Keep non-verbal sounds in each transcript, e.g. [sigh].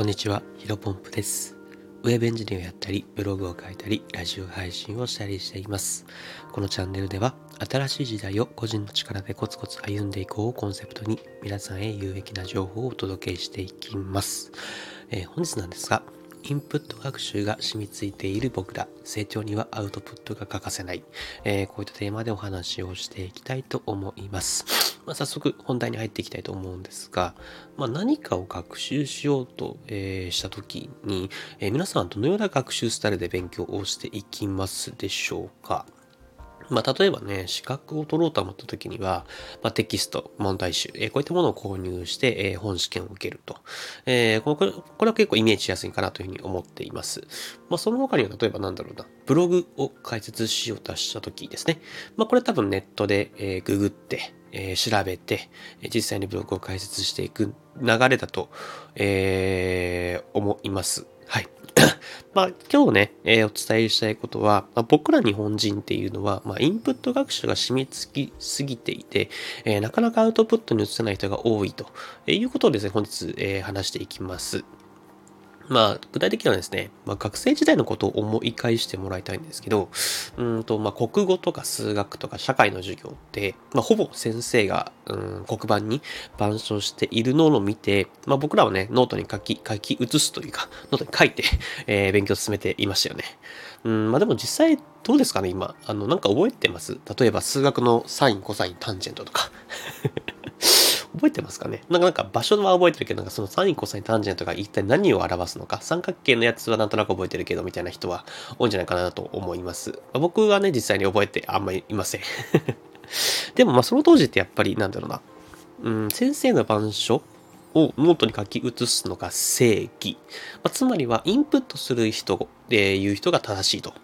こんにちは、ヒロポンプです。ウェブエンジニアをやったり、ブログを書いたり、ラジオ配信をしたりしています。このチャンネルでは、新しい時代を個人の力でコツコツ歩んでいこうをコンセプトに、皆さんへ有益な情報をお届けしていきます。えー本日なんですが、インプット学習が染みついている僕ら、成長にはアウトプットが欠かせない、えーこういったテーマでお話をしていきたいと思います。まあ、早速本題に入っていきたいと思うんですが、まあ、何かを学習しようと、えーした時に、えー皆さんはどのような学習スタイルで勉強をしていきますでしょうか？まあ、例えばね、資格を取ろうと思った時には、まあ、テキスト、問題集、えーこういったものを購入して、えー本試験を受けると。えーこれこれは結構イメージしやすいかなというふうに思っています。まあ、その他には例えばなんだろうな、ブログを開設しようとした時ですね。まあ、これ多分ネットで、えーググって、えー調べて、え実際にブログを開設していく流れだと、えー思います。はい。[coughs] まあ、今日ね、えーお伝えしたいことは、まあ、僕ら日本人っていうのは、まあ、インプット学習が染みつきすぎていて、えーなかなかアウトプットに移せない人が多いということをですね、本日、えー話していきます。まあ、具体的にはですね、まあ、学生時代のことを思い返してもらいたいんですけど、うんと、まあ、国語とか数学とか社会の授業って、まあ、ほぼ先生が、うん、黒板に板書しているのを見て、まあ、僕らはね、ノートに書き、書き写すというか、ノートに書いて、えー勉強を進めていましたよね。うん、まあでも実際どうですかね、今。あの、なんか覚えてます？例えば数学のサイン、コサイン、タンジェントとか。覚えてますかね？なんかなんか場所は覚えてるけど、なんかそのサイン、コサイン、タンジェントが一体何を表すのか、三角形のやつはなんとなく覚えてるけど、みたいな人は多いんじゃないかなと思います。僕はね、実際に覚えてあんまりいません。[laughs] でもまあその当時ってやっぱりなんだろうな、うん、先生の板書をノートに書き写すのが正義。まあつまりはインプットする人でいう人が正しいと。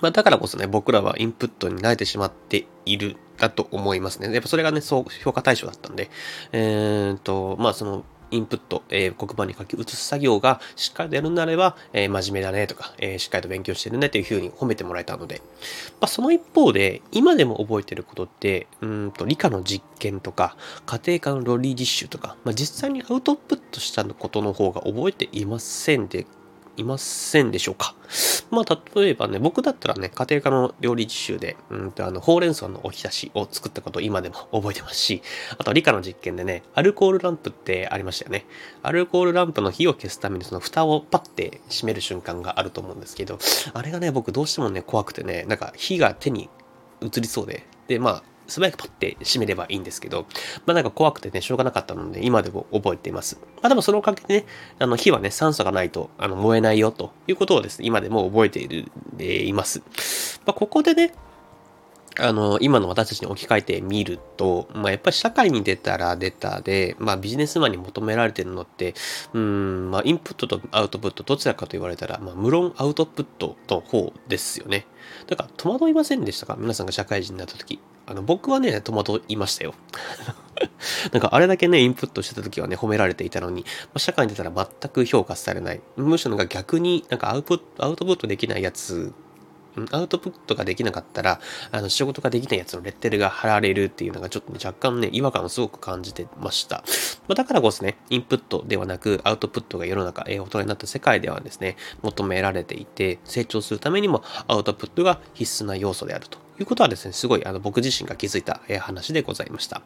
まあ、だからこそね、僕らはインプットに慣れてしまっているだと思いますね。やっぱそれがね、そう、評価対象だったんで、えーっと、まあその、インプット、えー黒板に書き写す作業がしっかりとやるなれば、えー真面目だねとか、えーしっかりと勉強してるねというふうに褒めてもらえたので、まあ、その一方で、今でも覚えてることって、うんと、理科の実験とか、家庭科の論理実習とか、まあ、実際にアウトプットしたことの方が覚えていませんで、いませんでしょうか。まあ、例えばね、僕だったらね、家庭科の料理実習で、うんと、あの、ほうれん草のおひたしを作ったことを今でも [laughs] 覚えてますし、あと理科の実験でね、アルコールランプってありましたよね。アルコールランプの火を消すためにその蓋をパッて閉める瞬間があると思うんですけど、あれがね、僕どうしてもね、怖くてね、なんか火が手に移りそうで、で、まあ、素早くパッて閉めればいいんですけど、まあなんか怖くてね、しょうがなかったので、今でも覚えています。まあでもそのおかげでね、あの火はね、酸素がないとあの燃えないよということをですね、今でも覚えている、でいます。まあここでね、あの、今の私たちに置き換えてみると、まあ、やっぱり社会に出たら出たで、まあ、ビジネスマンに求められてるのって、うん、まあ、インプットとアウトプット、どちらかと言われたら、まあ、無論アウトプットの方ですよね。だから、戸惑いませんでしたか？皆さんが社会人になった時。あの、僕はね、戸惑いましたよ。[laughs] なんか、あれだけね、インプットしてた時はね、褒められていたのに、まあ、社会に出たら全く評価されない。むしろなんか逆になんかアウトプット、アウトプットできないやつアウトプットができなかったら、あの、仕事ができないやつのレッテルが貼られるっていうのがちょっとね、若干ね、違和感をすごく感じてました。まあ、だからこそね、インプットではなく、アウトプットが世の中、えー大人になった世界ではですね、求められていて、成長するためにもアウトプットが必須な要素であると。いうことはですね、すごい、あの、僕自身が気づいた、え話でございました。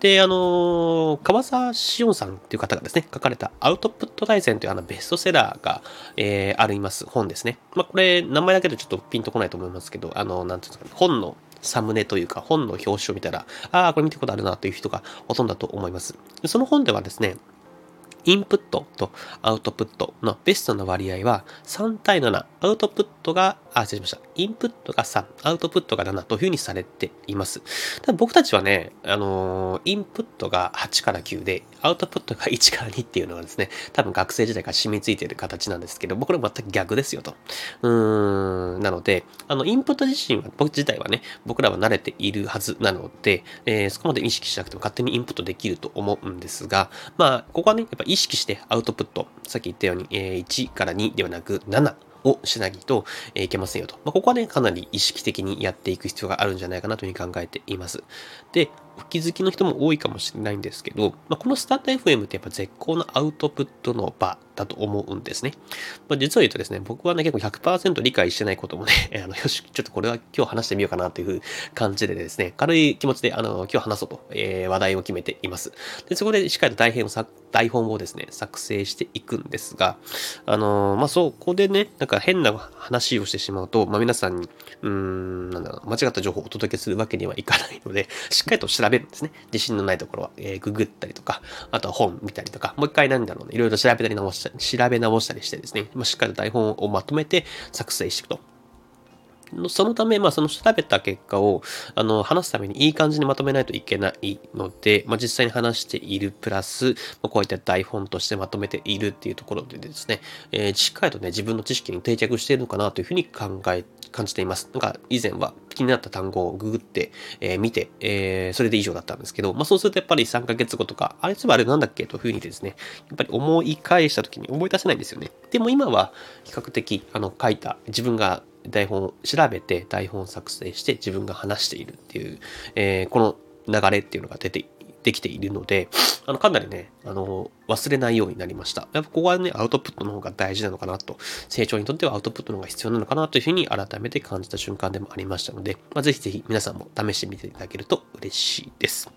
で、あの川沢志音さんっていう方がですね、書かれたアウトプット大全というあのベストセラーが、えーあります本ですね。まあ、これ、名前だけでちょっとピンとこないと思いますけど、あの、なんていうんですかね、本のサムネというか、本の表紙を見たら、ああ、これ見たことあるなという人がほとんどだと思います。その本ではですね、インプットとアウトプットのベストな割合は3対7、アウトプットが、あ、失礼しました。インプットが3、アウトプットが7というふうにされています。ただ僕たちはね、あのーインプットが8から9で、アウトプットが1から2っていうのがですね、多分学生時代から染みついている形なんですけど、僕ら全く逆ですよと。うーん、なので、あの、インプット自身は、僕自体はね、僕らは慣れているはずなので、えーそこまで意識しなくても勝手にインプットできると思うんですが、まあ、ここはね、やっぱ意識してアウトプット、さっき言ったように、えー1から2ではなく7をしないと、えいけませんよと。まあ、ここはね、かなり意識的にやっていく必要があるんじゃないかなというふうに考えています。で、お気づきの人も多いかもしれないんですけど、まあ、このスタート FM ってやっぱ絶好のアウトプットの場だと思うんですね。まあ、実を言うとですね、僕はね、結構100%理解してないこともね、[laughs] あの、よし、ちょっとこれは今日話してみようかなという感じでですね、軽い気持ちで、あの、今日話そうと、えー、話題を決めています。で、そこでしっかりと台本をさ台本をですね、作成していくんですが、あのー、まあ、そこでね、なんか変な話をしてしまうと、まあ、皆さんに、うーん、なんだろう、間違った情報をお届けするわけにはいかないので、しっかりと調調べるんですね。自信のないところは、えー、ググったりとか、あとは本見たりとか、もう一回なんだろうね、いろいろ調べたり直したり、調べ直したりしてですね、まあ、しっかりと台本をまとめて作成していくと。そのため、まあ、その調べた結果を、あの、話すためにいい感じにまとめないといけないので、まあ、実際に話しているプラス、ま、こういった台本としてまとめているっていうところでですね、えー、しっかりとね、自分の知識に定着しているのかなというふうに考え、感じています。なんか、以前は気になった単語をググって、えー、見て、えー、それで以上だったんですけど、まあ、そうするとやっぱり3ヶ月後とか、あれ、そういえばあれなんだっけというふうにですね、やっぱり思い返した時に思い出せないんですよね。でも今は比較的、あの、書いた、自分が台本を調べて台本を作成して自分が話しているっていう、えー、この流れっていうのが出てできているので、あの、かなりね、あの、忘れないようになりました。やっぱここはね、アウトプットの方が大事なのかなと、成長にとってはアウトプットの方が必要なのかなというふうに改めて感じた瞬間でもありましたので、まあ、ぜひぜひ皆さんも試してみていただけると嬉しいです。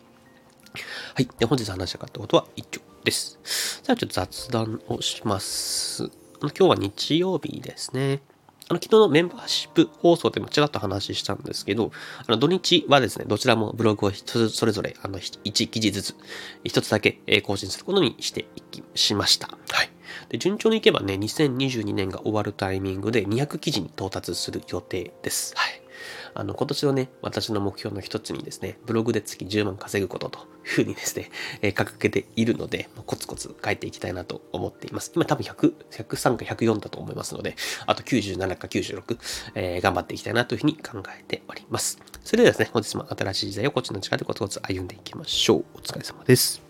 はい。で、本日話したかったことは以上です。じゃあちょっと雑談をします。今日は日曜日ですね。あの、昨日のメンバーシップ放送でもちらっと話したんですけど、あの、土日はですね、どちらもブログをそれぞれ、あの、1記事ずつ、1つだけ更新することにしていき、しました。はい。で、順調にいけばね、2022年が終わるタイミングで200記事に到達する予定です。はい。あの、今年のね、私の目標の一つにですね、ブログで月10万稼ぐことというふうにですね、[laughs] えー、掲げているので、コツコツ書いていきたいなと思っています。今多分100、103か104だと思いますので、あと97か96、えー、頑張っていきたいなというふうに考えております。それではですね、本日も新しい時代をこっちの力でコツコツ歩んでいきましょう。お疲れ様です。